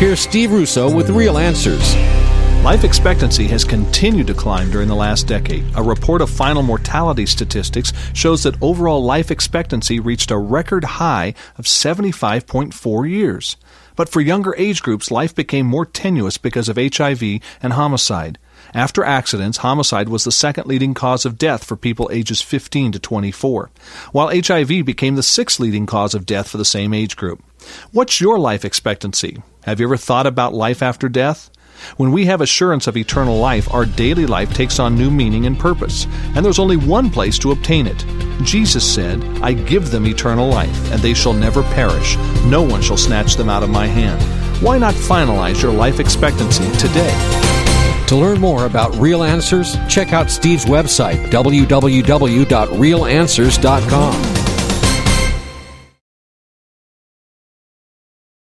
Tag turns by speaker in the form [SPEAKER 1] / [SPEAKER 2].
[SPEAKER 1] here's Steve Russo with Real Answers.
[SPEAKER 2] Life expectancy has continued to climb during the last decade. A report of final mortality statistics shows that overall life expectancy reached a record high of 75.4 years. But for younger age groups, life became more tenuous because of HIV and homicide. After accidents, homicide was the second leading cause of death for people ages 15 to 24, while HIV became the sixth leading cause of death for the same age group. What's your life expectancy? Have you ever thought about life after death? When we have assurance of eternal life, our daily life takes on new meaning and purpose, and there's only one place to obtain it. Jesus said, I give them eternal life, and they shall never perish. No one shall snatch them out of my hand. Why not finalize your life expectancy today?
[SPEAKER 1] To learn more about Real Answers, check out Steve's website, www.realanswers.com.